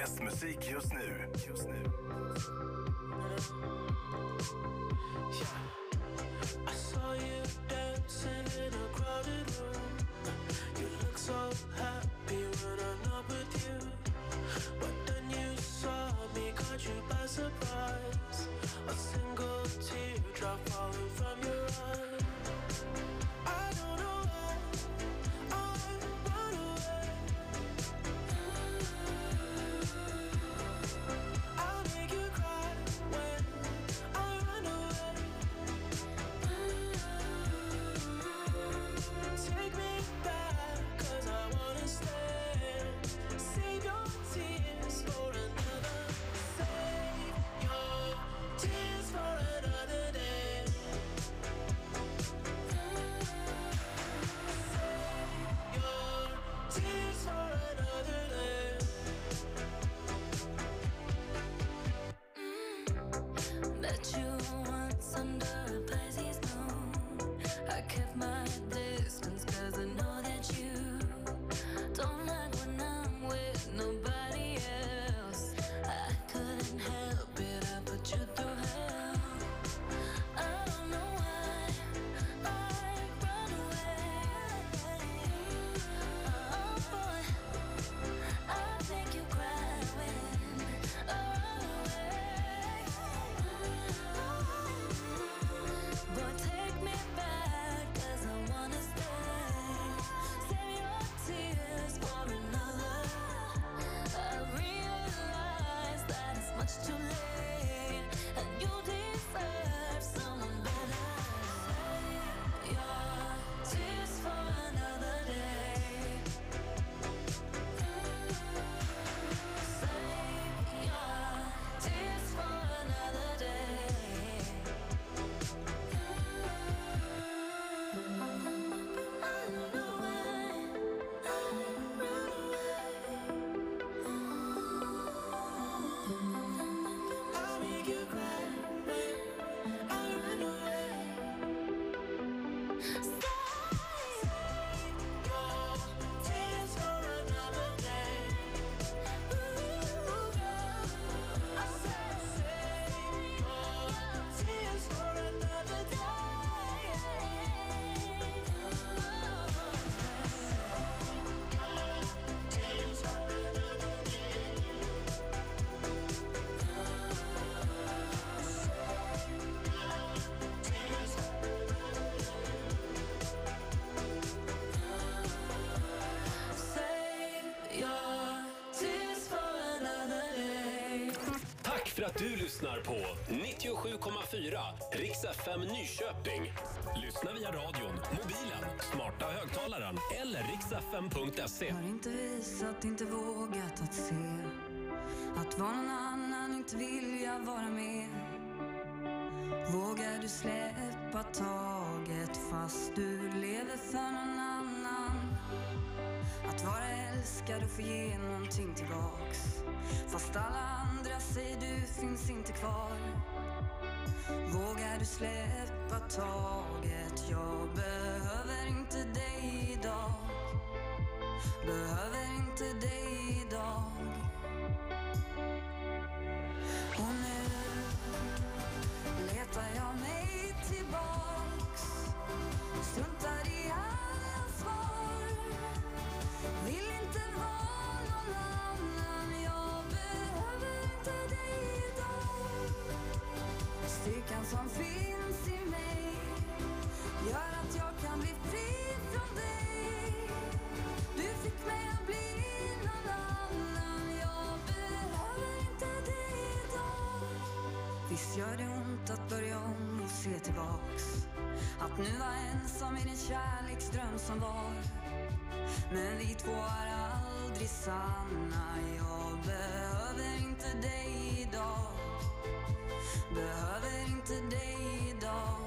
Bäst musik just nu. Just nu. I saw you dancing in a crowded room. You look so happy when I'm not with you. But then you saw me, caught you by surprise. A single teardrop falling from your. I don't know för att du lyssnar på 97,4 Riks FM Nyköping. Lyssna via radion, mobilen, smarta högtalaren eller riksfm.se. Har inte visat, inte vågat att se Att vara någon annan, inte vilja vara med Vågar du släppa taget fast du lever för någon annan att vara älskad och få ge någonting tillbaks. Fast alla andra säger du finns inte kvar. Vågar du släppa taget? Jag behöver inte dig idag. Behöver inte dig idag. Och nu letar jag mig tillbaks. Styrkan som finns i mig Gör att jag kan bli fri från dig. Du fick mig att bli någon annan. Jag behöver inte dig idag. Visst gör det ont att börja om och se tillbaks. Att nu vara ensam i den kärleksdröm som var. Men vi två är aldrig sanna. Jag behöver inte dig idag. Behöver inte dig idag.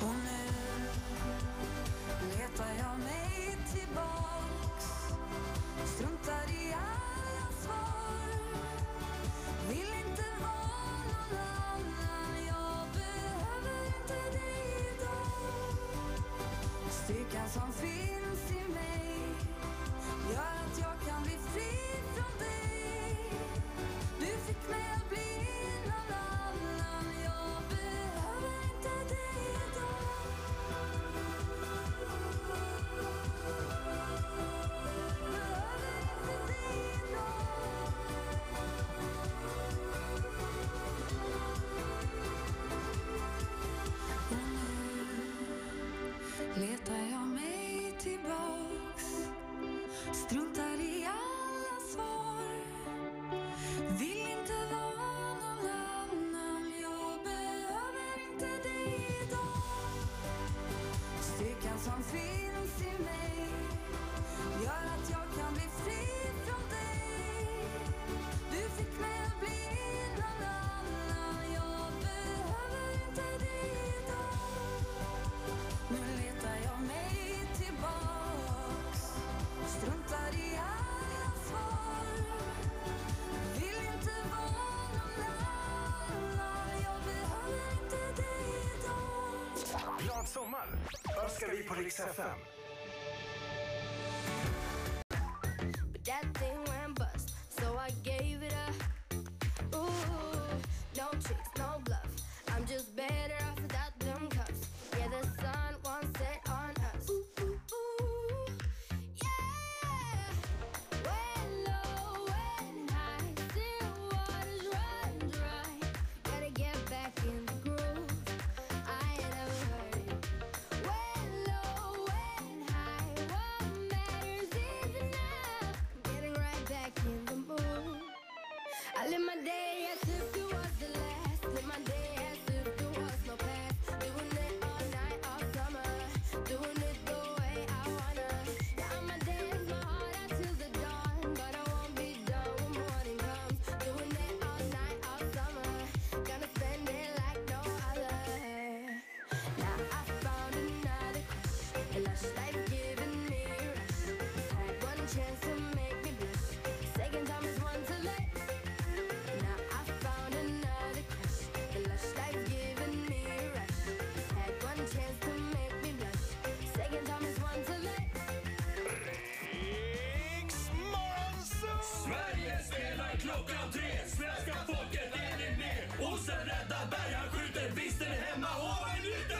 Och nu letar jag mig tillbaks. Struntar i alla svar. Vill inte vara någon annan. Jag behöver inte dig idag. Styrkan som finns Ska vi på Rix FM. Klockan tre. Svenska folket är ni med? Olsen räddar berg, han skjuter. Visst är ni hemma? Är nytt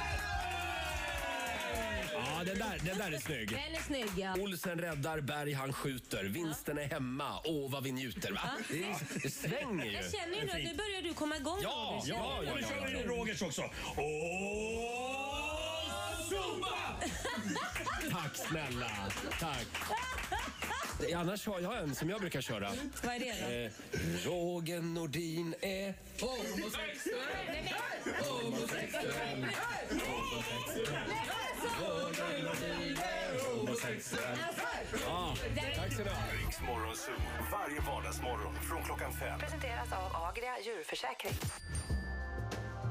Ja, den där, den där är snygg. Den är snygg ja. Olsen räddar, Berg han skjuter. Vinsten är hemma. Åh, vad vi njuter. Va? Det, det svänger ju. Jag känner ju nu att nu börjar du komma igång Ja, Roger. Känner ja, du ja, det? ja, kör vi Rogers också. Åh, Zumba! Tack snälla. Tack. Annars har jag en som jag brukar köra. Vad är det då? Eh, Roger Nordin är Ja, tack ska ni ha. Rix Morgon Zoo. Varje vardagsmorgon från klockan fem. Presenteras av Agria djurförsäkring.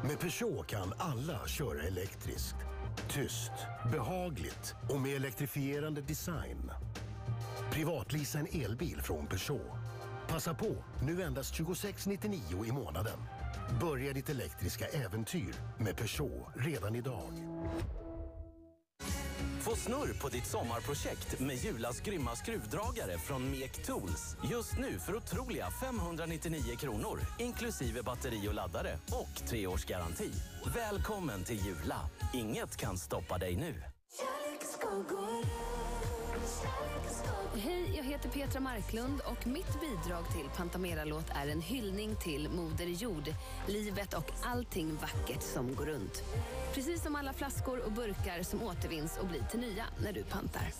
Med Peugeot kan alla köra elektriskt. Tyst, behagligt och med elektrifierande design. Privatlisa en elbil från Peugeot. Passa på, nu endast 26 99 i månaden. Börja ditt elektriska äventyr med Peugeot redan idag. Få snurr på ditt sommarprojekt med Julas grymma skruvdragare från Mek Tools. Just nu för otroliga 599 kronor inklusive batteri och laddare och tre års garanti. Välkommen till Jula. Inget kan stoppa dig nu. Hej, jag heter Petra Marklund och mitt bidrag till Pantamera-låt är en hyllning till Moder Jord, livet och allting vackert som går runt. Precis som alla flaskor och burkar som återvinns och blir till nya när du pantar.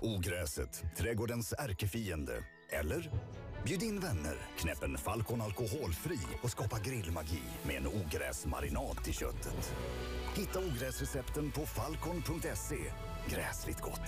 Ogräset, trädgårdens ärkefiende. Eller? Bjud in vänner, knäpp en Falcon alkoholfri och skapa grillmagi med en ogräsmarinad till köttet. Hitta ogräsrecepten på falcon.se. Gräsligt gott.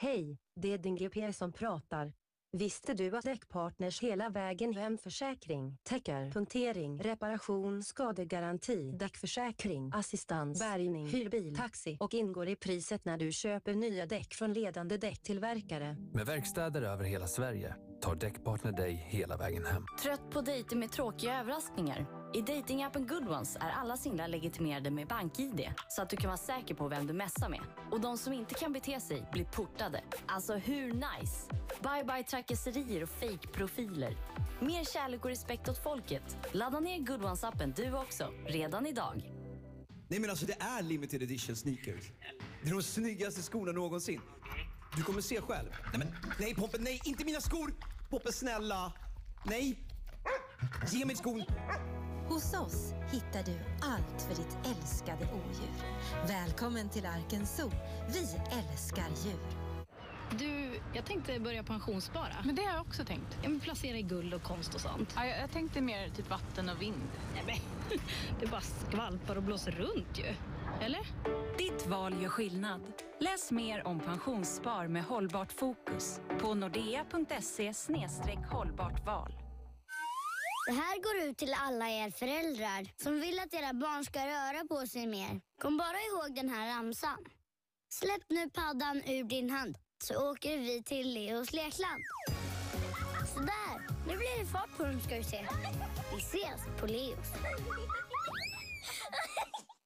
Hej, det är din GP som pratar. Visste du att Däckpartners hela vägen hem-försäkring täcker punktering, reparation, skadegaranti, däckförsäkring, assistans, bärgning, hyrbil, taxi och ingår i priset när du köper nya däck från ledande däcktillverkare. Med verkstäder över hela Sverige tar Däckpartner dig hela vägen hem. Trött på dejter med tråkiga överraskningar? I datingappen Goodones är alla singlar legitimerade med BankID så att du kan vara säker på vem du messar med. Och de som inte kan bete sig blir portade. Alltså hur nice? Bye bye trakasserier och fake-profiler. Mer kärlek och respekt åt folket. Ladda ner Goodones-appen, du också, redan idag. Nej men alltså det är limited edition sneakers. Det är de snyggaste skorna någonsin. Du kommer se själv. Nej men, nej Pompe, nej inte mina skor! Poppe snälla! Nej! Ge mig skon! Hos oss hittar du allt för ditt älskade odjur. Välkommen till Arken Zoo. Vi älskar djur. Du, jag tänkte börja pensionsspara. Men det har jag också tänkt. Ja, men placera i guld och konst och sånt. Ja, jag, jag tänkte mer typ vatten och vind. Nej, men, det bara skvalpar och blåser runt ju. Eller? Ditt val gör skillnad. Läs mer om pensionsspar med hållbart fokus på nordea.se hållbart val. Det här går ut till alla er föräldrar som vill att era barn ska röra på sig mer. Kom bara ihåg den här ramsan. Släpp nu paddan ur din hand så åker vi till Leos lekland. Sådär, nu blir det fart på dem ska du se. Vi ses på Leos.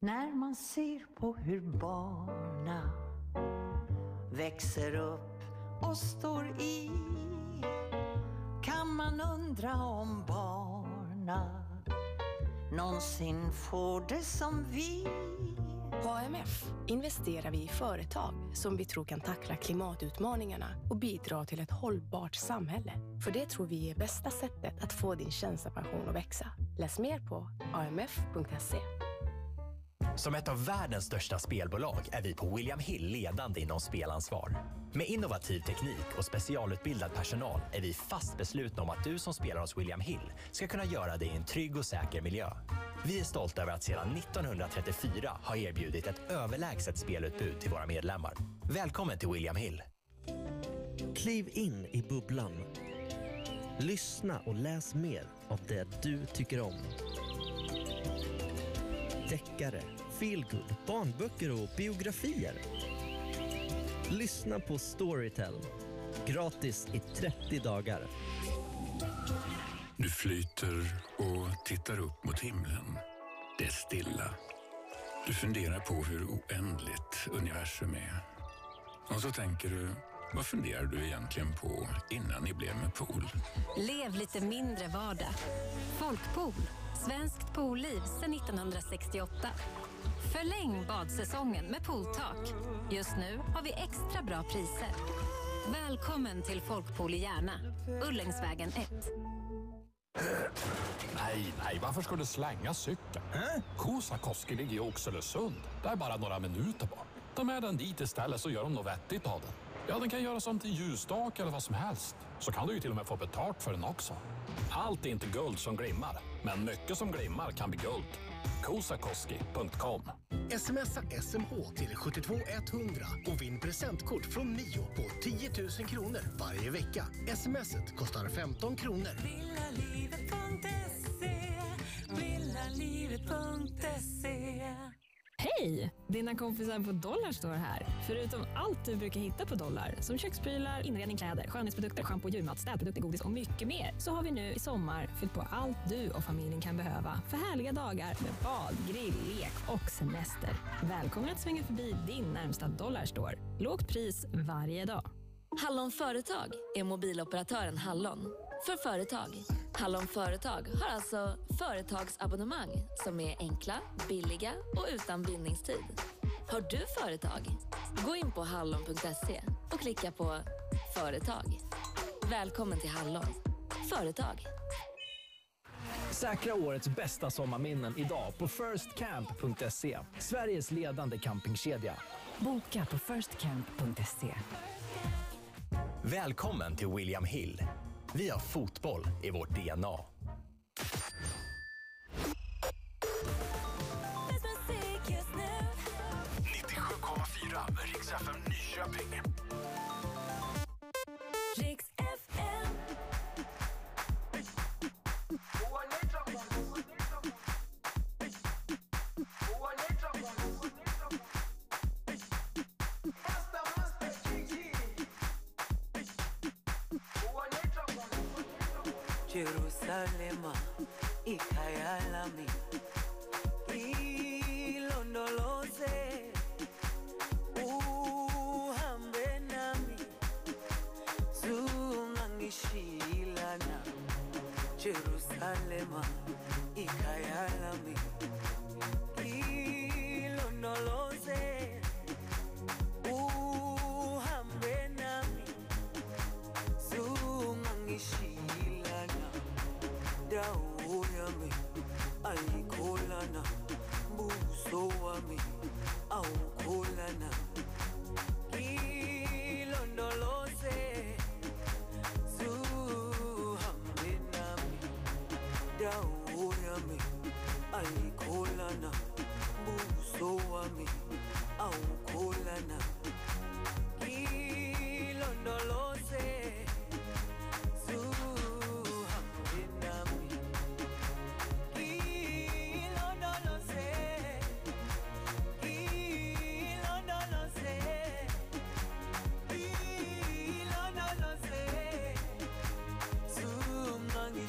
När man ser på hur barna växer upp och står i kan man undra om barna någonsin får det som vi. På AMF investerar vi i företag som vi tror kan tackla klimatutmaningarna och bidra till ett hållbart samhälle. För det tror vi är bästa sättet att få din tjänstepension att växa. Läs mer på amf.se. Som ett av världens största spelbolag är vi på William Hill ledande inom spelansvar. Med innovativ teknik och specialutbildad personal är vi fast beslutna om att du som spelar hos William Hill ska kunna göra det i en trygg och säker miljö. Vi är stolta över att sedan 1934 ha erbjudit ett överlägset spelutbud till våra medlemmar. Välkommen till William Hill. Kliv in i bubblan. Lyssna och läs mer av det du tycker om. Deckare, feelgood, barnböcker och biografier. Lyssna på Storytel. Gratis i 30 dagar. Du flyter och tittar upp mot himlen. Det är stilla. Du funderar på hur oändligt universum är. Och så tänker du, vad funderar du egentligen på innan ni blev med pool? Lev lite mindre vardag. Folkpool. Svenskt poolliv sedan 1968. Förläng badsäsongen med pooltak. Just nu har vi extra bra priser. Välkommen till Folkpool i Järna. Ullängsvägen 1. Nej, nej, varför ska du slänga cykeln? Kosakoski ligger i Oxelösund. Det är bara några minuter bort. Ta med den dit istället så gör de något vettigt av den. Ja, den kan göras om till ljusstake eller vad som helst. Så kan du ju till och med få betalt för den också. Allt är inte guld som glimmar, men mycket som glimmar kan bli guld. Kosakoski.com Smsa SMH till 72100 och vinn presentkort från Mio på 10 000 kronor varje vecka. Smset kostar 15 kronor. Hej! Dina kompisar på Dollarstore här. Förutom allt du brukar hitta på Dollar, som köksprylar, inredning, kläder, skönhetsprodukter, schampo, djurmat, städprodukter, godis och mycket mer, så har vi nu i sommar fyllt på allt du och familjen kan behöva för härliga dagar med bad, grill, lek och semester. Välkommen att svänga förbi din närmsta Dollarstore. Lågt pris varje dag. Hallon Företag är mobiloperatören Hallon. För företag. Hallon Företag har alltså företagsabonnemang som är enkla, billiga och utan bindningstid. Har du företag? Gå in på hallon.se och klicka på Företag. Välkommen till Hallon. Företag. Säkra årets bästa sommarminnen idag på firstcamp.se. Sveriges ledande campingkedja. Boka på firstcamp.se. Välkommen till William Hill. Vi har fotboll i vårt DNA. Riks FM Nyköping.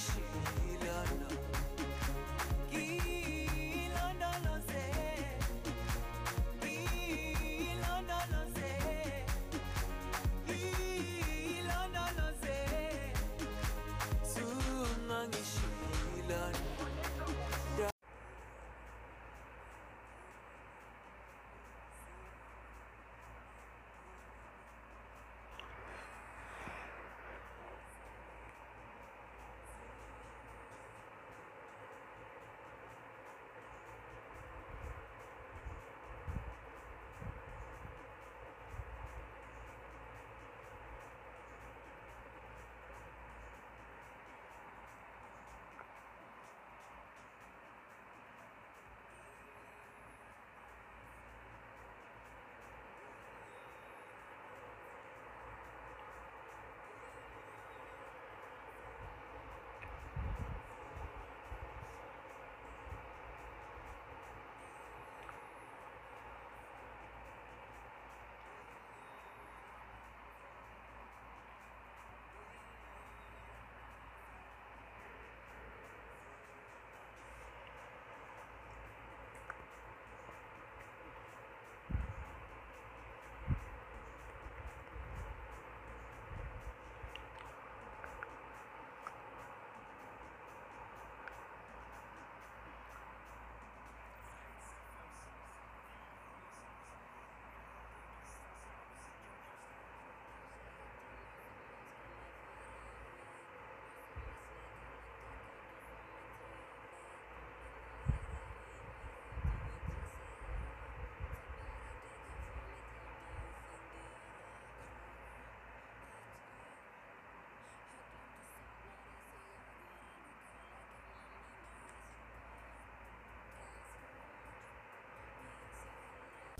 shit.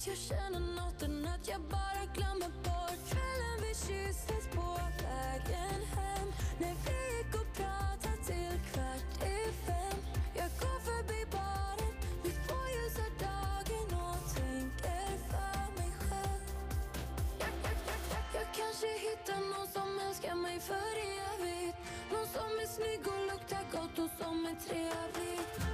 Att jag känner något att jag bara glömmer bort kvällen vi kysstes på vägen hem när vi gick och pratade till kvart i fem. Jag går förbi baren mitt på ljusa dagen och tänker för mig själv. Jag, jag, jag, jag, jag kanske hittar någon som älskar mig för evigt. Någon som är snygg och luktar gott och som är trevlig.